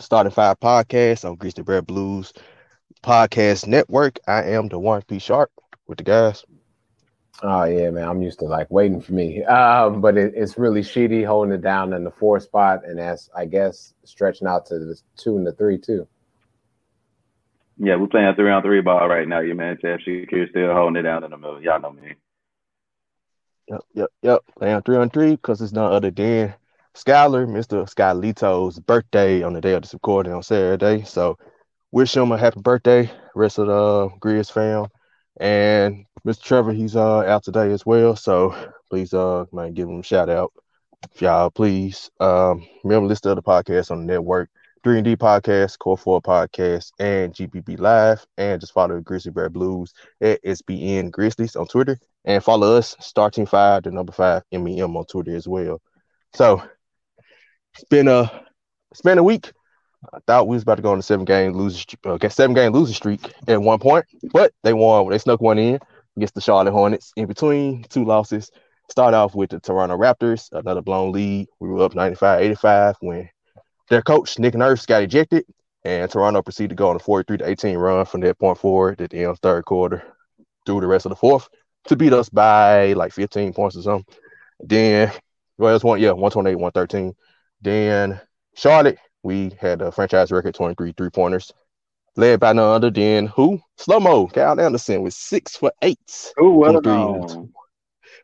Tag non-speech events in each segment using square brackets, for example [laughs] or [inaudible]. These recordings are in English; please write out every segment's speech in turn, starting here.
Starting Five Podcast on Grizzly Bear Blues Podcast Network. I am the one P Sharp with the guys. Oh yeah, man. I'm used to like waiting for me. Um, but it, it's really shitty holding it down in the four spot, and that's I guess stretching out to the two and the three too. Yeah, we're playing three on three ball right now. Your man Jeff Shakir still holding it down in the middle. Y'all know me. Yep, yep, yep. Playing three on three because it's none other than Skyler, Mr. Skylito's birthday on the day of this recording on Saturday. So wish him a happy birthday, rest of the Grizz fam. And Mr. Trevor, he's uh out today as well. So please uh man give him a shout out. If y'all please. Um remember list the podcasts on the network. 3 and D podcast, Core 4 podcast, and GBB Live. And just follow the Grizzly Bear Blues at SBN Grizzlies on Twitter. And follow us, Starting Five, the number five MEM on Twitter as well. So it's been a it's been a week. I thought we was about to go on a seven game losing uh, seven game losing streak at one point, but they won. They snuck one in against the Charlotte Hornets. In between two losses, start off with the Toronto Raptors, another blown lead. We were up 95-85 when their coach Nick Nurse got ejected, and Toronto proceeded to go on a 43 to 18 run from that point forward at the end of the third quarter through the rest of the fourth to beat us by like 15 points or something. Then, well, it was one, yeah, 128, 113. Then Charlotte, we had a franchise record 23 three pointers, led by none other than who? Slow mo, Kyle Anderson with six for eight. Who well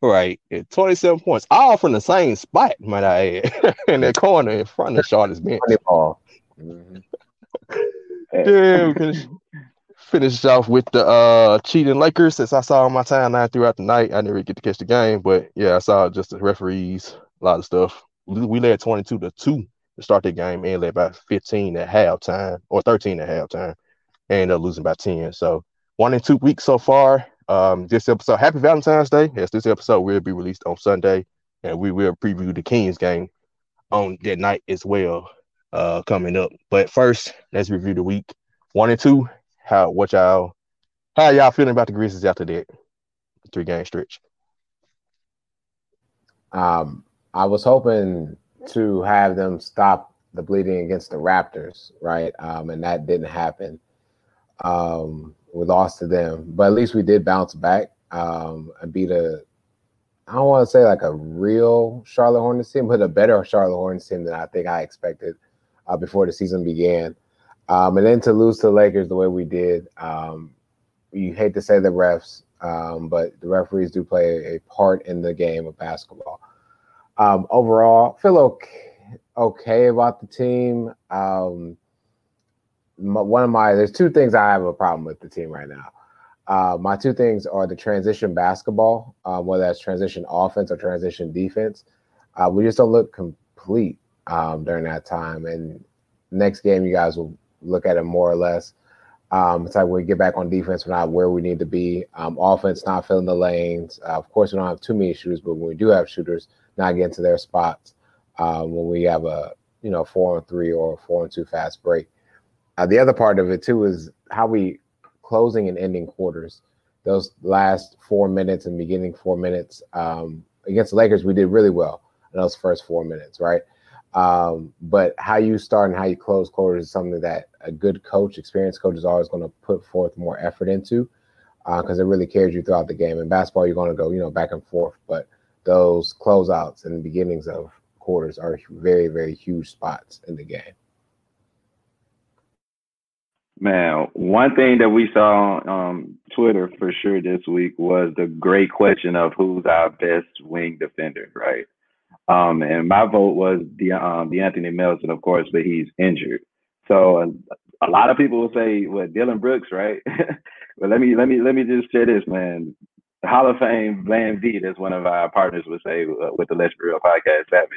Right, at 27 points, all from the same spot, might I add, [laughs] in that corner in front of Charlotte's bench. Ball. Mm-hmm. yeah, finish, finish off with the uh cheating Lakers. Since I saw on my timeline throughout the night, I didn't really get to catch the game, but yeah, I saw just the referees, a lot of stuff we led 22 to 2 to start the game and led by 15 at halftime or 13 at halftime and ended up losing by 10. So one and two weeks so far. Um, this episode, happy Valentine's Day. Yes, this episode will be released on Sunday, and we will preview the Kings game on that night as well, uh, coming up. But first, let's review the week. One and two. How what y'all how y'all feeling about the Grizzlies after that three game stretch? Um, I was hoping to have them stop the bleeding against the Raptors, right? Um, and that didn't happen. Um, we lost to them, but at least we did bounce back um, and beat a. I don't want to say like a real Charlotte Hornets team, but a better Charlotte Hornets team than I think I expected uh, before the season began. Um, and then to lose to the Lakers the way we did, um, you hate to say the refs, um, but the referees do play a part in the game of basketball. Um, overall, feel okay, okay about the team. Um, my, one of my there's two things I have a problem with the team right now. Uh, my two things are the transition basketball, uh, whether that's transition offense or transition defense. Uh, we just don't look complete um, during that time. And next game, you guys will look at it more or less. Um, it's like we get back on defense, we're not where we need to be. Um, offense not filling the lanes. Uh, of course, we don't have too many shooters, but when we do have shooters, not getting to their spots um, when we have a you know four and three or four and two fast break. Uh, the other part of it too is how we closing and ending quarters. Those last four minutes and beginning four minutes um, against the Lakers, we did really well in those first four minutes, right? Um, but how you start and how you close quarters is something that a good coach, experienced coach, is always going to put forth more effort into because uh, it really carries you throughout the game. In basketball, you're going to go, you know, back and forth, but those closeouts and the beginnings of quarters are very, very huge spots in the game. Man, one thing that we saw on Twitter for sure this week was the great question of who's our best wing defender, right? Um, and my vote was the um, De'Anthony Melton, of course, but he's injured. So uh, a lot of people will say, "Well, Dillon Brooks, right?" [laughs] but let me let me let me just say this, man. Hall of Fame VanVleet, as one of our partners would say uh, with the Let's Be Real podcast, Savage.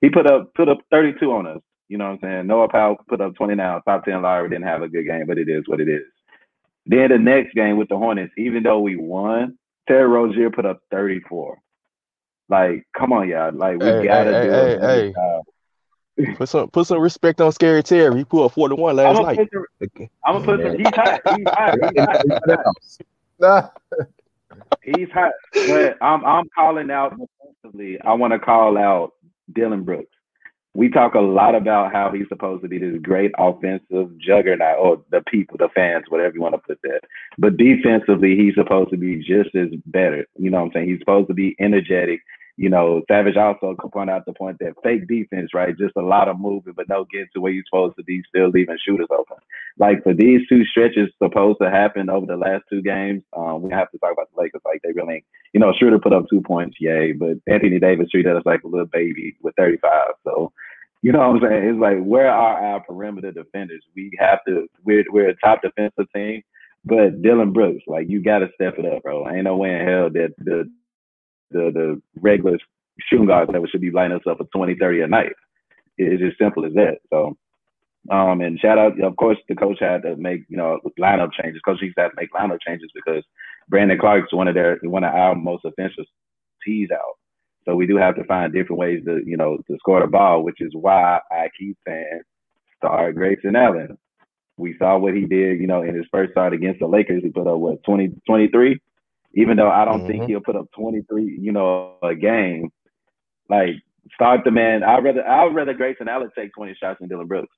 He put up put up 32 on us. You know what I'm saying? Noah Powell put up 20 now. Top 10 Lowry didn't have a good game, but it is what it is. Then the next game with the Hornets, even though we won, Terry Rozier put up 34. Like, come on, y'all. Like, we hey, gotta hey, do hey, it. Hey. Put some put some respect on Scary Terry. He pulled 41 last I'm night. Some, I'm gonna put some. He's hot. He's hot. He's [laughs] hot. He's hot, but I'm I'm calling out defensively. I want to call out Dillon Brooks. we talk a lot about how he's supposed to be this great offensive juggernaut, or the people, the fans, whatever you want to put that. But defensively, he's supposed to be just as better. You know what I'm saying? He's supposed to be energetic you know, Savage also could point out the point that fake defense, right? Just a lot of moving, but no getting to where you're supposed to be, still leaving shooters open. Like for these two stretches supposed to happen over the last two games, um, we have to talk about the Lakers. Like they really, you know, Schroeder put up two points, yay, but Anthony Davis treated us like a little baby with 35. So, you know what I'm saying? It's like where are our perimeter defenders? We have to. We're we're a top defensive team, but Dillon Brooks, like you got to step it up, bro. Ain't no way in hell that the the the regular shooting guards that should be lining us up for 20, 30 a night. It's as simple as that. So, um, and shout out, of course, the coach had to make you know lineup changes. Coach East had to make lineup changes because Brandon Clarke's one of their one of our most offensive tees out. So we do have to find different ways to you know to score the ball, which is why I keep saying start Grayson Allen. We saw what he did, you know, in his first start against the Lakers. He put up what 20, 23? Even though I don't mm-hmm. think he'll put up 23, you know, a game. Like start the man. I'd rather I'd rather Grayson Allen take 20 shots than Dillon Brooks.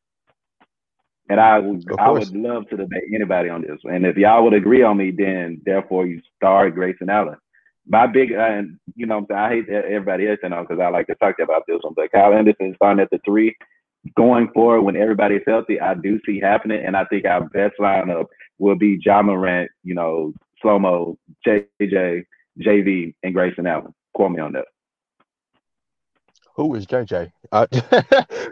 And I would I would love to debate anybody on this. And if y'all would agree on me, then therefore you start Grayson Allen. My big and you know I hate everybody else you know because I like to talk about this one, but Kyle Anderson starting at the three, going forward when everybody's healthy, I do see happening, and I think our best lineup will be Ja Morant, you know, slow mo, JJ, JV, and Grayson Allen. Call me on that. Who is JJ? I,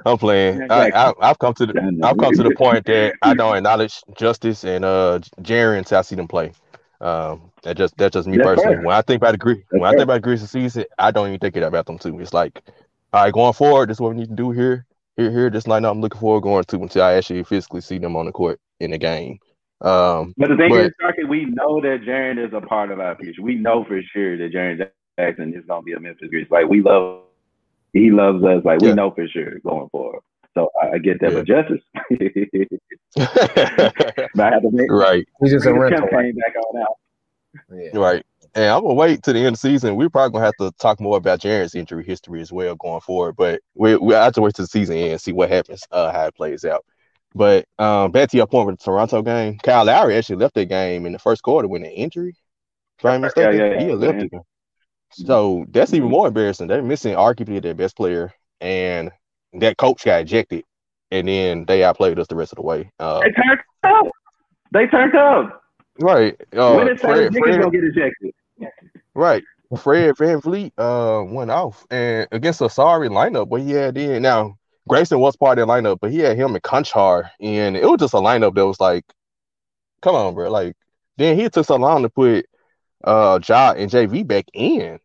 [laughs] am playing. I, have come to the I've come to the [laughs] point that I don't acknowledge Justice and uh Jaren until I see them play. Um, that just that's just me that's personally. Fair. When I think about the Greece, when fair. I think about Greece season, I don't even think about them too. It's like, all right, going forward, this is what we need to do here, here, here. This line I'm looking forward going to until I actually physically see them on the court in the game. Um, but the thing but, is, Starkey, we know that Jaren is a part of our future. We know for sure that Jaren Jackson is going to be a Memphis Grizzlies. Like we love, he loves us. Like we know for sure going forward. So I get that, yeah. but justice. [laughs] [laughs] but I have to make right. He's just a rental. Right? back on out. Yeah. Right. And I'm gonna wait to the end of the season. We're probably gonna have to talk more about Jaren's injury history as well going forward. But we we have to wait to the season end and see what happens, uh, how it plays out. But um, back to your point with the Toronto game, Kyle Lowry actually left that game in the first quarter with an injury. If yeah, yeah, yeah. he left it. So that's even more embarrassing. They're missing arguably their best player, and that coach got ejected, and then they outplayed us the rest of the way. Uh, they turned up. They turned up. Right. Uh, when is Fred, Fred, gonna get ejected? Right. Fred VanVleet uh went off and against a sorry lineup, but he had in now Grayson was part of the lineup, but he had him and Konchar, and it was just a lineup that was like, come on, bro. Like, then he took so long to put uh Ja and JV back in.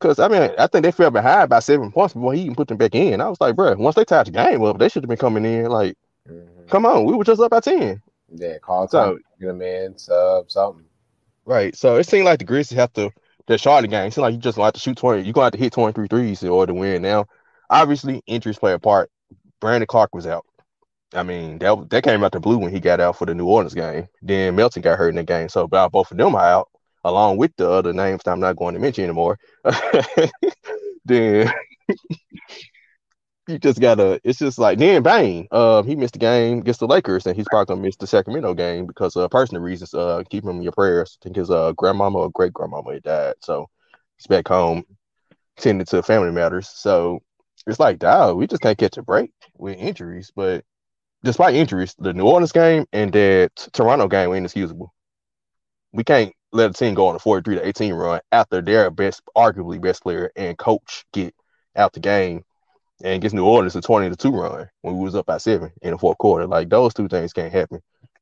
Cause I mean, I think they fell behind by seven points before he even put them back in. I was like, bro, once they tied the game up, they should have been coming in. Like, mm-hmm. come on, we were just up by ten. Yeah, call time, so, get them in, sub something. Right. So it seemed like the Grizzlies have to the Charlotte game. It seemed like you just gonna have to shoot twenty. You're gonna have to hit 23 threes in order to win. Now, obviously, injuries play a part. Brandon Clarke was out. I mean, that that came out the blue when he got out for the New Orleans game. Then Melton got hurt in the game. So about both of them are out, along with the other names that I'm not going to mention anymore. [laughs] then [laughs] you just gotta it's just like Dan Bane, uh, he missed the game against the Lakers and he's probably gonna miss the Sacramento game because of personal reasons. Uh keep him in your prayers. I think his uh grandmama or great grandmama died. So he's back home tending to family matters. So it's like, dog, we just can't catch a break with injuries. But despite injuries, the New Orleans game and the Toronto game were inexcusable. We can't let a team go on a 43 to 18 run after their best, arguably best player and coach get out the game and gets New Orleans a 20 to 2 run when we was up by seven in the fourth quarter. Like those two things can't happen.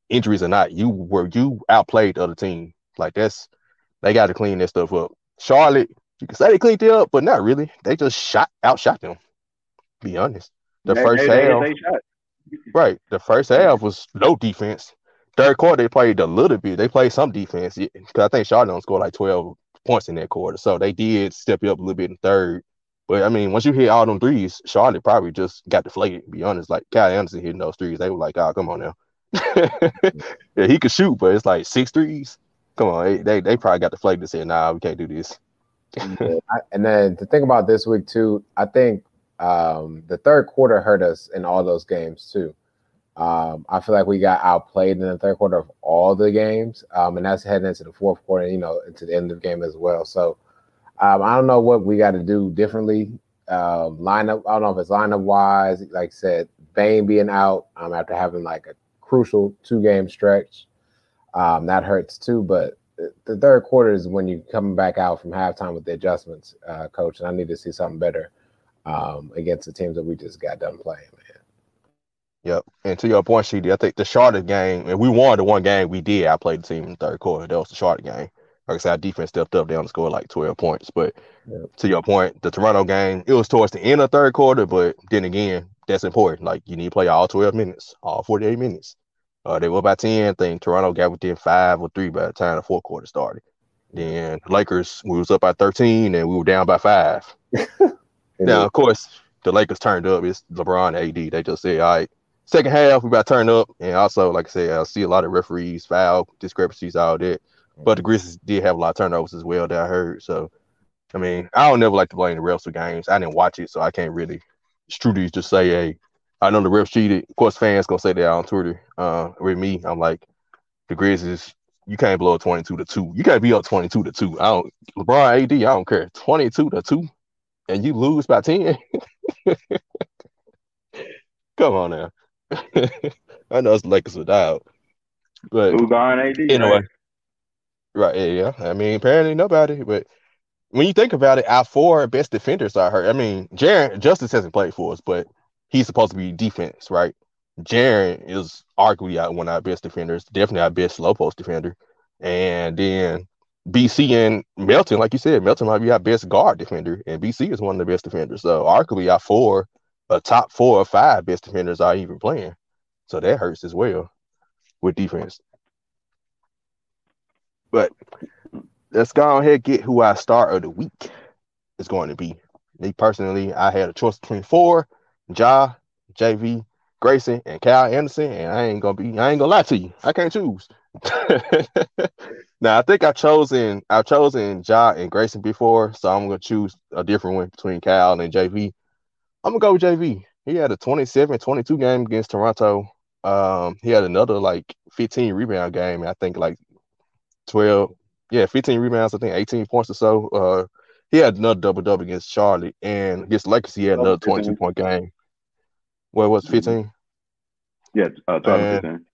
Injuries or not, you were you outplayed the other team. Like that's they got to clean that stuff up. Charlotte, you can say they cleaned it up, but not really. They just shot outshot them. Be honest. The they, first they, half, they, right? The first half was no defense. Third quarter, they played a little bit. They played some defense because I think Charlotte scored like twelve points in that quarter, so they did step up a little bit in third. But I mean, once you hit all them threes, Charlotte probably just got deflated. be honest, like Kyle Anderson hitting those threes, they were like, "Oh, come on now." [laughs] yeah, he could shoot, but it's like six threes. Come on, they they, they probably got deflated and said, "Nah, we can't do this." yeah, I, and then to think about this week too, I think um, the third quarter hurt us in all those games too. Um, I feel like we got outplayed in the third quarter of all the games, um, and that's heading into the fourth quarter, you know, into the end of the game as well. So um, I don't know what we got to do differently. Um, lineup, I don't know if it's lineup wise. Like I said, Bane being out um, after having like a crucial two game stretch, um, that hurts too. But the third quarter is when you come back out from halftime with the adjustments, uh, coach. And I need to see something better um, against the teams that we just got done playing, man. Yep. And to your point, CD, I think the Charlotte game, and we won the one game we did. I played the team in the third quarter. That was the Charlotte game. Like I said, our defense stepped up. They only scored like 12 points. But yep. to your point, the Toronto game, it was towards the end of the third quarter. But then again, that's important. Like you need to play all 12 minutes, all 48 minutes. Uh, they were by 10. I think Toronto got within five or three by the time the fourth quarter started. Then Lakers, we was up by 13 and we were down by five. [laughs] now, of course, the Lakers turned up. It's LeBron AD. They just said, all right, second half, we about to turn up. And also, like I said, I see a lot of referees, foul discrepancies, all that. But the Grizzlies did have a lot of turnovers as well that I heard. So, I mean, I don't never like to blame the refs for games. I didn't watch it, so I can't really truly just say, hey, I know the refs cheated. Of course, fans gonna say that on Twitter. Uh, with me, I'm like, the Grizzlies, you can't blow a 22 to two. You can't be up 22 to two. I don't. LeBron AD, I don't care. 22 to two, and you lose by 10. Come on now. I know it's Lakers without, but who gone AD? Anyway, right? right? Yeah, I mean, apparently nobody. But when you think about it, our four best defenders are hurt. I mean, Jaren Justice hasn't played for us, but he's supposed to be defense, right? Jaren is arguably one of our best defenders, definitely our best low post defender. And then BC and Melton, like you said, Melton might be our best guard defender, and BC is one of the best defenders. So arguably our four a top four or five best defenders are even playing. So that hurts as well with defense. But let's go ahead get who our star of the week is going to be. Me personally, I had a choice between four, Ja, JV, Grayson, and Kyle Anderson, and I ain't gonna be I ain't gonna lie to you. I can't choose. [laughs] now I think I've chosen I've chosen Ja and Grayson before, so I'm gonna choose a different one between Cal and JV. I'm gonna go with JV. He had a 27, 22 game against Toronto. Um, he had another like 15 rebound game. I think like 12, yeah, 15 rebounds. I think 18 points or so. Uh, he had another double double against Charlotte, and against Lakers he had another 22 point game. What was 15? Yeah, uh, 12 and 15.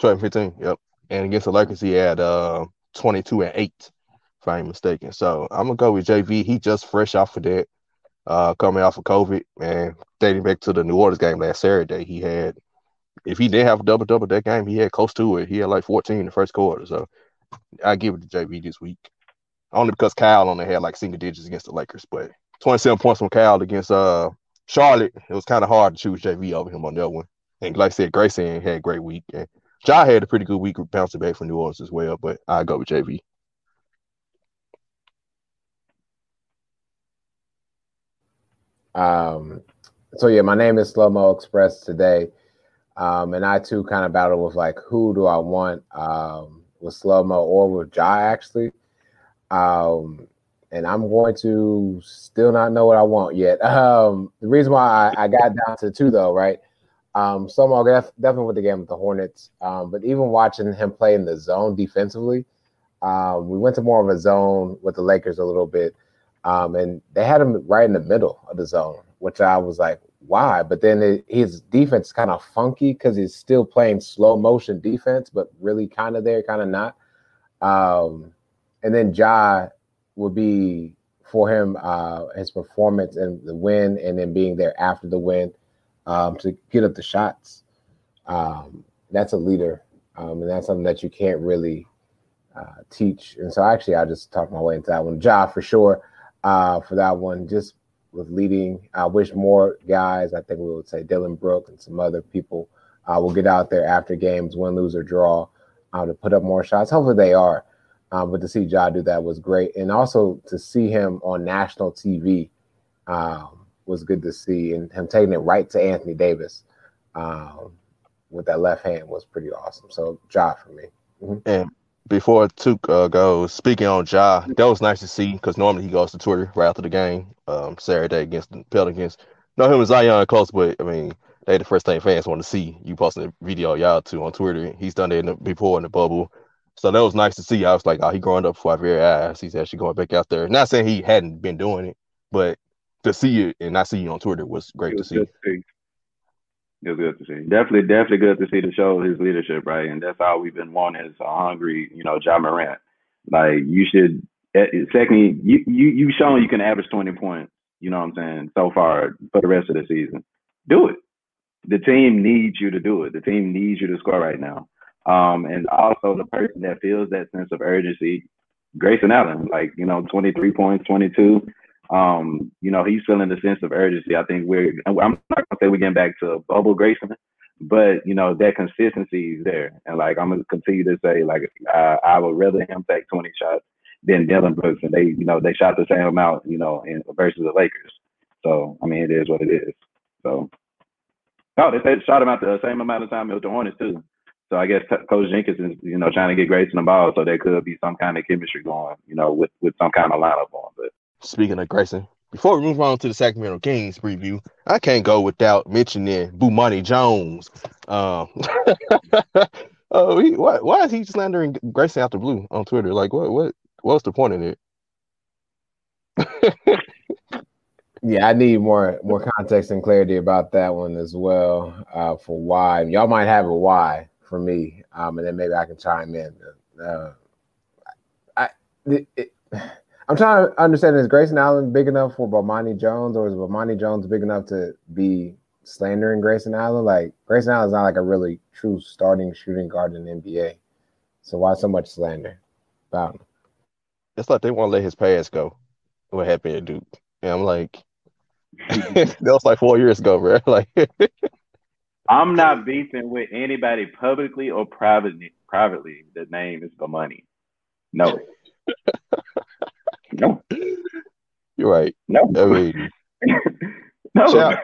12 15, yep. And against the Lakers he had uh 22 and 8, if I ain't mistaken. So I'm gonna go with JV. He just fresh off of that uh, coming off of COVID, and dating back to the New Orleans game last Saturday, he had, if he did have a double double that game, he had close to it. He had like 14 in the first quarter. So I give it to JV this week, only because Kyle only had like single digits against the Lakers, but 27 points from Kyle against uh Charlotte. It was kind of hard to choose JV over him on that one. And like I said, Grayson had a great week, and Ja had a pretty good week bouncing back from New Orleans as well. But I go with JV. Um, so yeah, my name is Slow Mo Express today, um, and I too kind of battle with like who do I want um, with Slow Mo or with Ja actually, um, and I'm going to still not know what I want yet. [laughs] Um, the reason why I, I, got down to two though, right? Um, Slow Mo def- definitely with the game with the Hornets, um, but even watching him play in the zone defensively, um, we went to more of a zone with the Lakers a little bit. Um, and they had him right in the middle of the zone, which I was like, why? But then it, his defense kind of funky because he's still playing slow motion defense, but really kind of there, kind of not. Um, and then Ja would be for him uh, his performance and the win, and then being there after the win um, to get up the shots. Um, that's a leader, um, and that's something that you can't really uh, teach. And so, actually, I just talked my way into that one. Ja for sure uh, for that one. Just with leading, I wish more guys. I think we would say Dillon Brooks and some other people uh, will get out there after games, win, lose, or draw, uh, to put up more shots. Hopefully they are. Uh, but to see Ja do that was great, and also to see him on national TV um, was good to see, and him taking it right to Anthony Davis um, with that left hand was pretty awesome. So Ja for me. Mm-hmm. And before Tuk uh, goes, speaking on Ja, that was nice to see because normally he goes to Twitter right after the game, um, Saturday against the Pelicans. No, him and Zion close, but I mean, they the first thing fans want to see. You posting a video y'all too on Twitter. He's done that in the, before in the bubble. So that was nice to see. I was like, oh, he growing up before our very eyes. He's actually going back out there. Not saying he hadn't been doing it, but to see you and not see you on Twitter was great was to see. It was good to see. Definitely, definitely good to see to show his leadership, right? And that's all we've been wanting is a hungry, you know, John Morant. Like you should. Eh, secondly, you you you shown you can average twenty points. You know what I'm saying? So far for the rest of the season, do it. The team needs you to do it. The team needs you to score right now. Um, and also the person that feels that sense of urgency, Grayson Allen, like you know, 23 points, 22 um, you know, he's feeling the sense of urgency. I think we're, I'm not gonna say we're getting back to bubble Grayson, but you know, that consistency is there. And like, I'm gonna continue to say, like, I, I would rather him take 20 shots than Dillon Brooks. And they, you know, they shot the same amount, you know, in versus the Lakers. So, I mean, it is what it is. So, oh, they shot him out the same amount of time with the Hornets too. So I guess Coach Jenkins is, you know, trying to get Grayson the ball, so there could be some kind of chemistry going, you know, with with some kind of lineup on. But Speaking of Grayson, before we move on to the Sacramento Kings preview, I can't go without mentioning Bomani Jones. Um, [laughs] oh, he, why, why is he slandering Grayson out the blue on Twitter? Like, what, what, what's the point in it? [laughs] yeah, I need more more context and clarity about that one as well. Uh, for why y'all might have a why for me, um, and then maybe I can chime in. Uh, I it, it, I'm trying to understand is Grayson Allen big enough for Bomani Jones, or is Bomani Jones big enough to be slandering Grayson Allen? Like Grayson Allen's not like a really true starting shooting guard in the NBA. So why so much slander about him? It's like they want to let his pass go. What happened at Duke? And I'm like, [laughs] that was like four years ago, bro. [laughs] Like, I'm not beefing with anybody publicly or privately. Privately, the name is Bomani. No. [laughs] No. You're right. No. I mean, [laughs] no. Shout,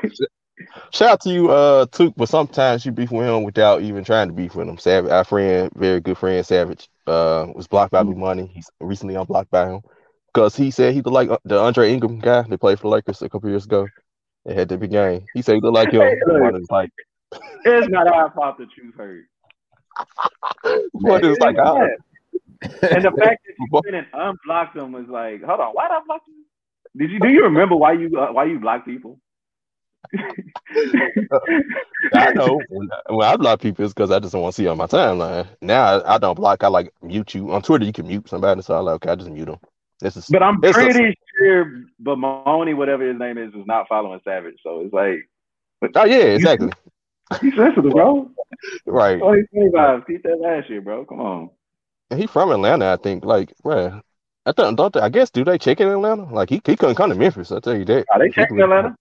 shout out to you, uh, Took, but sometimes you beef with him without even trying to beef with him. Savage, our friend, very good friend, Savage, uh, was blocked by mm-hmm. Money. He's recently unblocked by him because he said he looked like uh, the Andre Ingram guy that played for the Lakers a couple years ago. They had the big game. He said he looked like him. [laughs] Hey, like, it's not our fault that you heard. [laughs] but it's like, oh, [laughs] and the fact that you went and unblocked them was like, hold on, why did I block you? Did you do you remember why you uh, why you block people? [laughs] [laughs] I know when, when I block people it's because I just don't want to see on my timeline. Now I, I, don't block. I like mute you on Twitter. You can mute somebody, so I like okay, I just mute them. This is, but I'm pretty a, sure Bomani, whatever his name is, is not following Savage. So it's like, oh yeah, exactly. He's sensitive, bro. right. Oh, he's 25. Keep that last year, bro. Come on. He from Atlanta, I think. Like, well, I thought, don't they, I guess do they check in Atlanta? Like he, he couldn't come to Memphis. I tell you that. Are they checking Atlanta?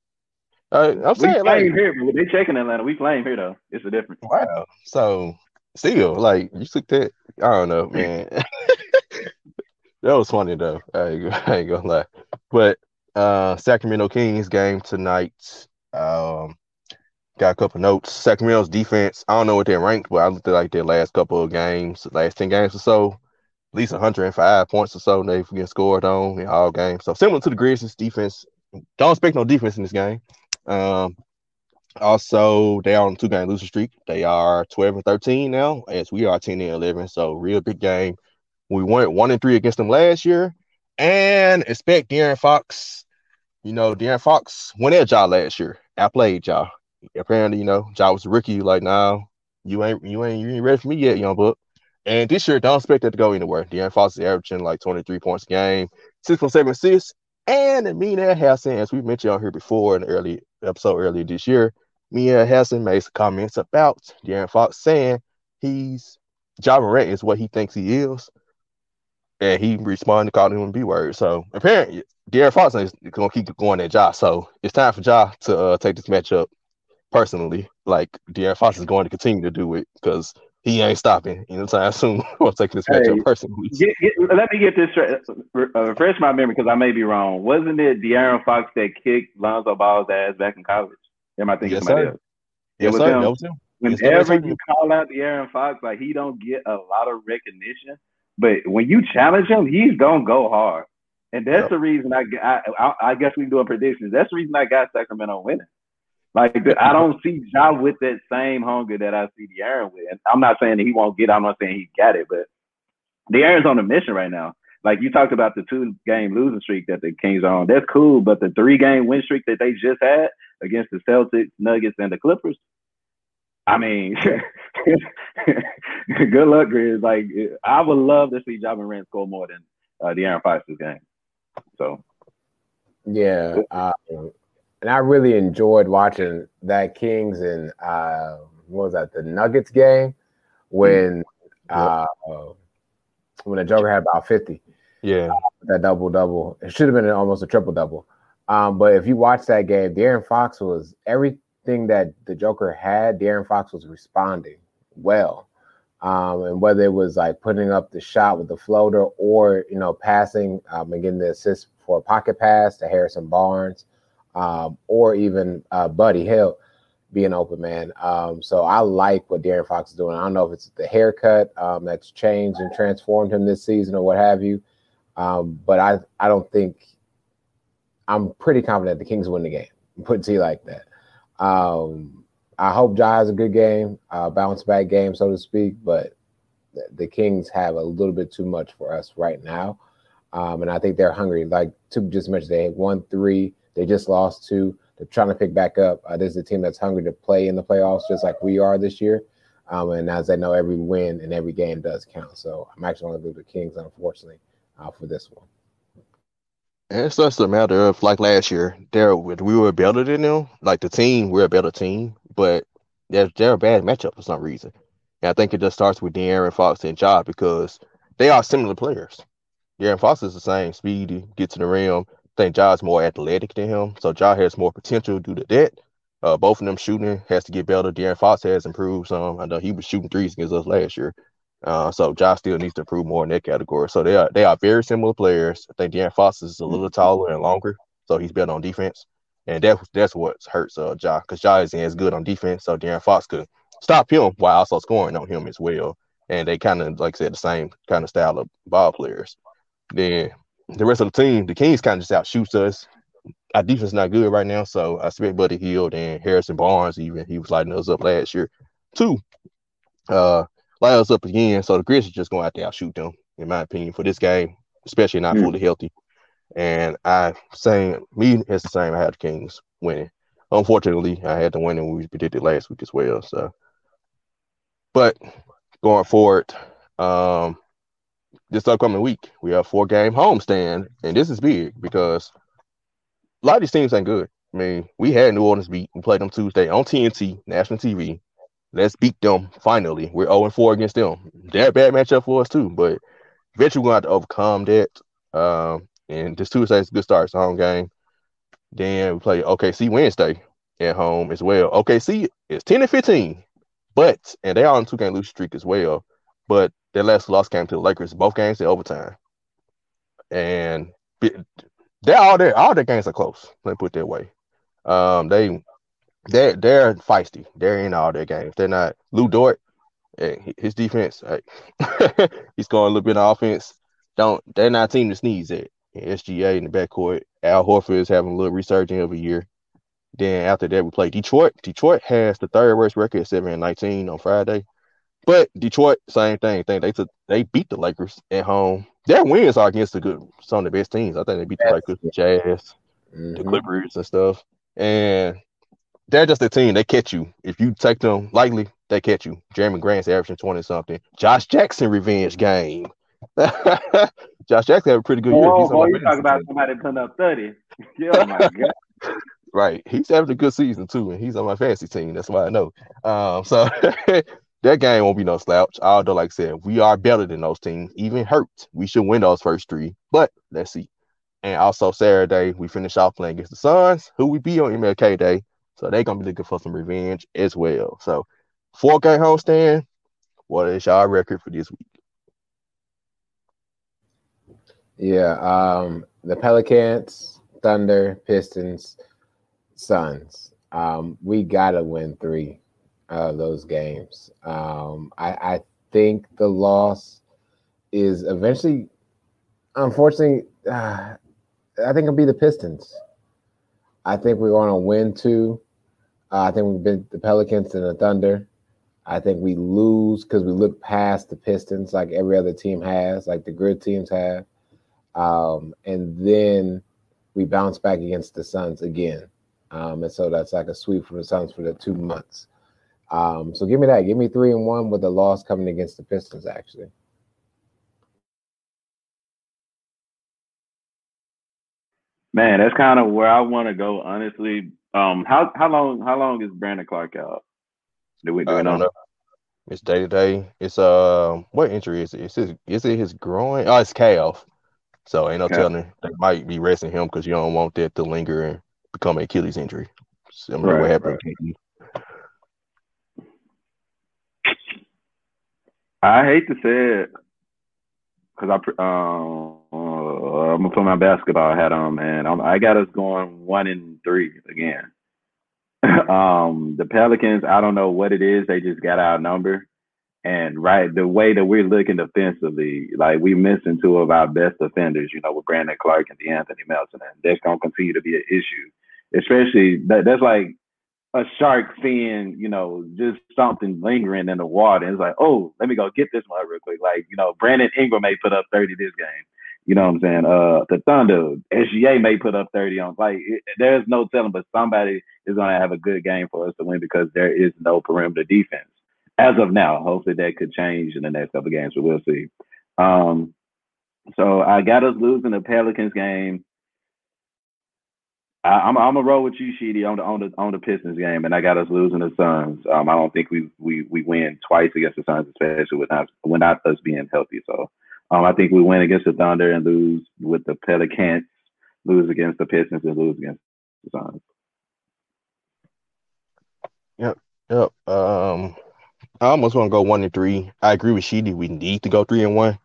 Uh, I'm saying we like here, but they checking Atlanta. We playing here though. It's a difference. Wow. So still, like you took that. I don't know, [clears throat] man. [laughs] that was funny though. I ain't, I ain't gonna lie. But uh Sacramento Kings game tonight. Um got a couple notes. Sacramento's defense, I don't know what they're ranked, but I looked at like their last couple of games, last 10 games or so, at least 105 points or so they've been scored on in all games. So similar to the Grizzlies defense. Don't expect no defense in this game. Um, also, they are on two game losing streak. They are 12 and 13 now, as we are 10 and 11. So real big game. We went one and three against them last year. And expect De'Aaron Fox. You know, De'Aaron Fox went at y'all last year. I played y'all apparently, you know, Ja was a rookie. Like, now you ain't you ain't you ain't ready for me yet, young buck. And this year, don't expect that to go anywhere. De'Aaron Fox is averaging like 23 points a game, six point seven assists, and Mina Hassan, as we mentioned on here before in the early episode earlier this year, Mina Hassan made some comments about De'Aaron Fox saying he's Ja Morant is what he thinks he is. And he responded calling him a B word. So apparently De'Aaron Fox is gonna keep going at Ja. So it's time for Ja to uh, take this matchup personally. Like De'Aaron Fox is going to continue to do it because he ain't stopping anytime [laughs] soon. I'm taking this matchup hey, personally. Get, get, let me get this straight. Uh, refresh my memory because I may be wrong. Wasn't it De'Aaron Fox that kicked Lonzo Ball's ass back in college? Am I thinking yes, somebody sir. else? It yes, was sir. Him. was him. Whenever you call out De'Aaron Fox, like he don't get a lot of recognition, but when you challenge him, he's gonna go hard. And that's yep. the reason I, I, I guess we doing predictions. That's the reason I got Sacramento winning Like I don't [laughs] see Ja with that same hunger that I see the De'Aaron with. And I'm not saying that he won't get. It, I'm not saying he got it, but the De'Aaron's on a mission right now. Like you talked about the two game losing streak that the Kings are on. That's cool, but the three game win streak that they just had against the Celtics, Nuggets, and the Clippers. I mean, [laughs] good luck, Grizz. Like I would love to see Ja Morant score more than uh, De'Aaron Fox this game. So yeah, and I really enjoyed watching that Kings and uh, what was that the Nuggets game when uh, when the Joker had about fifty. Yeah, uh, that double double. It should have been almost a triple double. Um, but if you watch that game, De'Aaron Fox was everything that the Joker had. De'Aaron Fox was responding well. Um, and whether it was like putting up the shot with the floater or you know passing um, and getting the assist for a pocket pass to Harrison Barnes, um, or even uh, Buddy Hield being open man. Um, so I like what De'Aaron Fox is doing. I don't know if it's the haircut um, that's changed and transformed him this season or what have you, um, but I I don't think I'm pretty confident the Kings win the game. [laughs] Put it to like that. Um, I hope Ja has a good game, uh, bounce back game, so to speak. But the, the Kings have a little bit too much for us right now. Um, and I think they're hungry. Like Tuke just mentioned, they won three. They just lost two. They're trying to pick back up. Uh, this is a team that's hungry to play in the playoffs, just like we are this year. Um, and as they know, every win and every game does count. So I'm actually going to go the Kings, unfortunately, uh, for this one. It's just a matter of like last year, there we were better than them. Like the team, we're a better team, but they're they're a bad matchup for some reason. And I think it just starts with De'Aaron Fox and Ja because they are similar players. De'Aaron Fox is the same speedy, get to the rim. Think Ja's more athletic than him, so Ja has more potential due to that. Uh, both of them shooting has to get better. De'Aaron Fox has improved some. I know he was shooting threes against us last year. Uh, so Josh still needs to improve more in that category. So they are they are very similar players. I think De'Aaron Fox is a little mm-hmm. taller and longer, so he's better on defense. And that's that's what hurts uh Ja because Ja isn't as good on defense. So De'Aaron Fox could stop him while also scoring on him as well. And they kind of like I said the same kind of style of ball players. Then the rest of the team, the Kings kind of just outshoots us. Our defense is not good right now, so I expect Buddy Hield and Harrison Barnes even he was lighting us up last year too. Uh, light us up again. So the Grizzlies just going out there outshoot them, in my opinion, for this game, especially not mm. fully healthy. And I saying me it's the same. I had the Kings winning. Unfortunately, I had the winning we predicted last week as well. So, but going forward, um, this upcoming week. We have four game homestand, and this is big because a lot of these teams ain't good. I mean, we had New Orleans beat. We played them Tuesday on TNT, national TV. Let's beat them finally. We're 0 4 against them. They're a bad matchup for us too, but eventually we're going to have to overcome that. Um, and this Tuesday is a good start. It's a home game. Then we play OKC Wednesday at home as well. OKC is 10 and 15, but and they are on two game lose streak as well. But their last loss came to the Lakers. Both games in overtime, and they're all their all their games are close. Let me put it that way. Um, they they're they're feisty. They're in all their games. They're not Lu Dort. His defense, [laughs] he's going a little bit of offense. Don't they're not a team to sneeze at. SGA in the backcourt. Al Horford is having a little resurging every year. Then after that, we play Detroit. Detroit has the third worst record, seven and nineteen on Friday. But Detroit, same thing. Think they took they beat the Lakers at home. Their wins are against the good some of the best teams. I think they beat the Lakers, the Jazz, mm-hmm. the Clippers and stuff. And they're just a team. They catch you. If you take them lightly, they catch you. Jerami Grant's averaging 20 something. Josh Jackson revenge game. [laughs] Josh Jackson had a pretty good year. Oh you talk about somebody putting up 30. [laughs] Yeah, oh my God. right. He's having a good season too, and he's on my fantasy team. That's why I know. Um, so [laughs] that game won't be no slouch. Although, like I said, we are better than those teams. Even hurt, we should win those first three. But let's see. And also Saturday, we finish off playing against the Suns, who we beat on MLK Day. So they're gonna be looking for some revenge as well. So four game homestand. What is y'all record for this week? Yeah, um, the Pelicans, Thunder, Pistons, Suns. Um, we gotta win three uh, those games. Um, I, I think the loss is eventually, unfortunately, uh, I think it'll be the Pistons. I think we're going to win two. Uh, I think we beat the Pelicans and the Thunder. I think we lose because we look past the Pistons like every other team has, like the good teams have. Um, and then we bounce back against the Suns again. Um, and so that's like a sweep for the Suns for the two months. Um, so give me that. Give me three and one with a loss coming against the Pistons, actually. Man, that's kind of where I want to go, honestly. Um, how how long how long is Brandon Clarke out? Do we do I don't know? know? It's day to day. It's uh, what injury is it? Is it is it his groin? Oh, it's calf. So ain't no okay. telling. They might be resting him because you don't want that to linger and become an Achilles injury. Similar right, what happened. Right. I hate to say it because I um uh, I'm gonna put my basketball hat on, man. I'm, i got us going one and three again. [laughs] um, the Pelicans, I don't know what it is. They just got outnumbered. And right, the way that we're looking defensively, like we missing two of our best defenders, you know, with Brandon Clarke and De'Anthony Melton, and that's gonna continue to be an issue. Especially that that's like a shark seeing, you know, just something lingering in the water. And it's like, oh, let me go get this one real quick. Like, you know, Brandon Ingram may put up 30 this game. You know what I'm saying? Uh, the Thunder, SGA may put up 30 on. Like, it, there's no telling, but somebody is going to have a good game for us to win because there is no perimeter defense as of now. Hopefully that could change in the next couple games, but we'll see. Um, so I got us losing the Pelicans game. I, am I'm a roll with you, Sheedy, on the on the on the Pistons game, and I got us losing the Suns. Um, I don't think we we we win twice against the Suns, especially with not without us being healthy. So um, I think we win against the Thunder and lose with the Pelicans, lose against the Pistons, and lose against the Suns. Yep, yep. Um, I almost want to go one and three. I agree with Sheedy. We need to go three and one,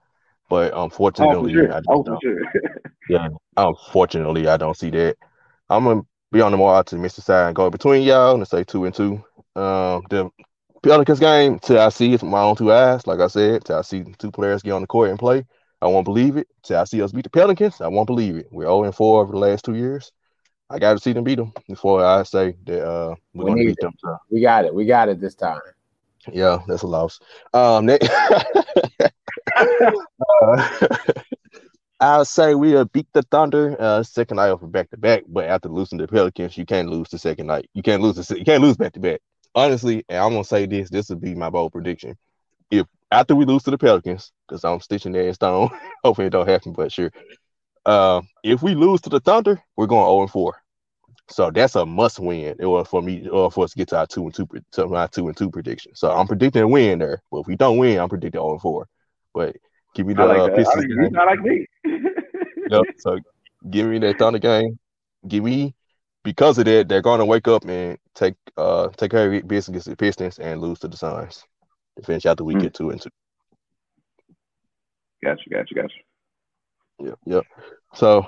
but unfortunately, oh, sure. oh, [laughs] sure. yeah, unfortunately, I don't see that. I'm gonna be on the more optimistic side and go between y'all and say two and two. Um, the Pelicans game till I see it with my own two eyes. Like I said, till I see two players get on the court and play, I won't believe it. Till I see us beat the Pelicans, I won't believe it. We're 0 and 4 over the last two years. I got to see them beat them before I say that uh, we're we going to beat them. So. We got it. We got it this time. Yeah, that's a loss. Um, [laughs] [laughs] [laughs] uh, I'll say we'll beat the Thunder uh, second night over back to back, but after losing the Pelicans, you can't lose the second night. You can't lose the you can't lose back to back. Honestly, and I'm gonna say this. This would be my bold prediction. If after we lose to the Pelicans, because I'm stitching that in stone, hopefully it don't happen, but sure. Uh, if we lose to the Thunder, we're going 0 and 4. So that's a must win for me or for us to get to our two and two to my two and two prediction. So I'm predicting a win there. But if we don't win, I'm predicting 0 and 4. But give me the like uh, Pistons. He's not like me. [laughs] yep. So give me that Thunder game. Give me because of that, they're going to wake up and take uh take care of business against the Pistons and lose to the Suns to finish out the week mm. at two and two. Gotcha, gotcha, gotcha. Yep, yep. So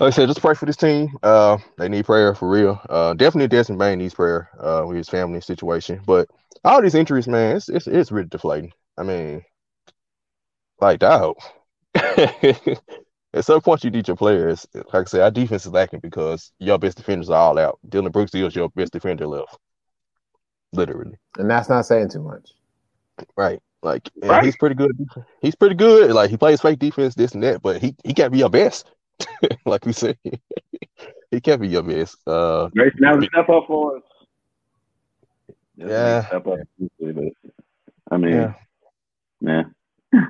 like I said, just pray for this team. Uh, they need prayer for real. Uh, definitely Desmond Bane needs prayer. Uh, with his family situation, but all these injuries, man, it's it's, it's really deflating. I mean, like I hope. [laughs] At some point, you need your players. Like I said, our defense is lacking because your best defenders are all out. Dillon Brooks is your best defender left, literally. And that's not saying too much, right? Like right. he's pretty good. He's pretty good. Like he plays fake defense, this and that, but he he can't be your best. [laughs] like we said, [laughs] he can't be your best. Uh, Grace now step up for us. Yeah. Step up. I mean, yeah. yeah.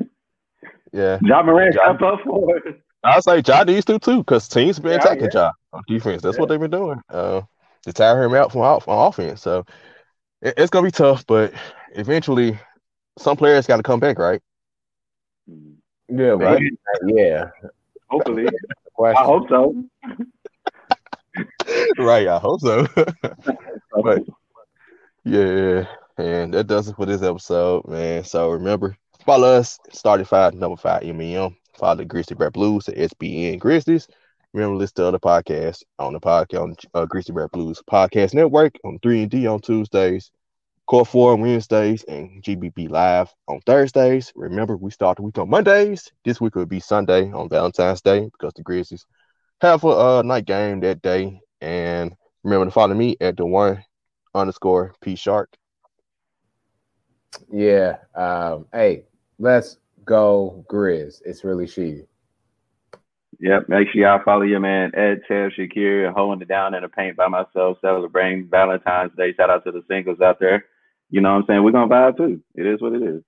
Yeah. Ja Morant ja, step up for us. I say Ja needs to too, because teams been yeah, attacking yeah. Ja on defense. That's yeah. what they've been doing. Uh, to tire him out from off on offense. So it, it's gonna be tough, but eventually some players got to come back, right? Yeah, right. Yeah. Hopefully. I hope so. [laughs] right, I hope so. [laughs] but yeah, and that does it for this episode, man. So remember, follow us, started five, number five MEM. Follow the Grizzly Bear Blues at SBN Grizzlies. Remember, listen to other podcasts on the podcast on uh, Grizzly Bear Blues Podcast Network on 3 and D on Tuesdays, Core 4 on Wednesdays, and GBB Live on Thursdays. Remember, we start the week on Mondays. This week will be Sunday on Valentine's Day because the Grizzlies have a uh, night game that day. And remember to follow me at the one underscore P Shark. Yeah. Um, hey, let's go Grizz. It's really she. Yep. Make sure y'all follow your man Ed Tev Shakir, holding it down in the paint by myself, celebrating Valentine's Day. Shout out to the singles out there. You know what I'm saying? We're gonna vibe too. It is what it is.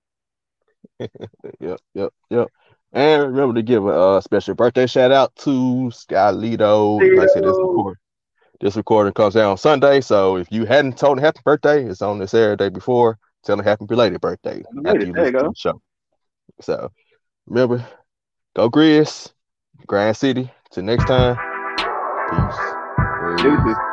[laughs] yep, yep, yep. And remember to give a uh, special birthday shout out to Skylito. Like I said, this recording, this recording comes out on Sunday. So if you hadn't told him happy birthday, it's on this Saturday before. Tell him happy belated birthday after you listen to the show. So remember, go Grizz, Grind City. Till next time. Peace. Peace.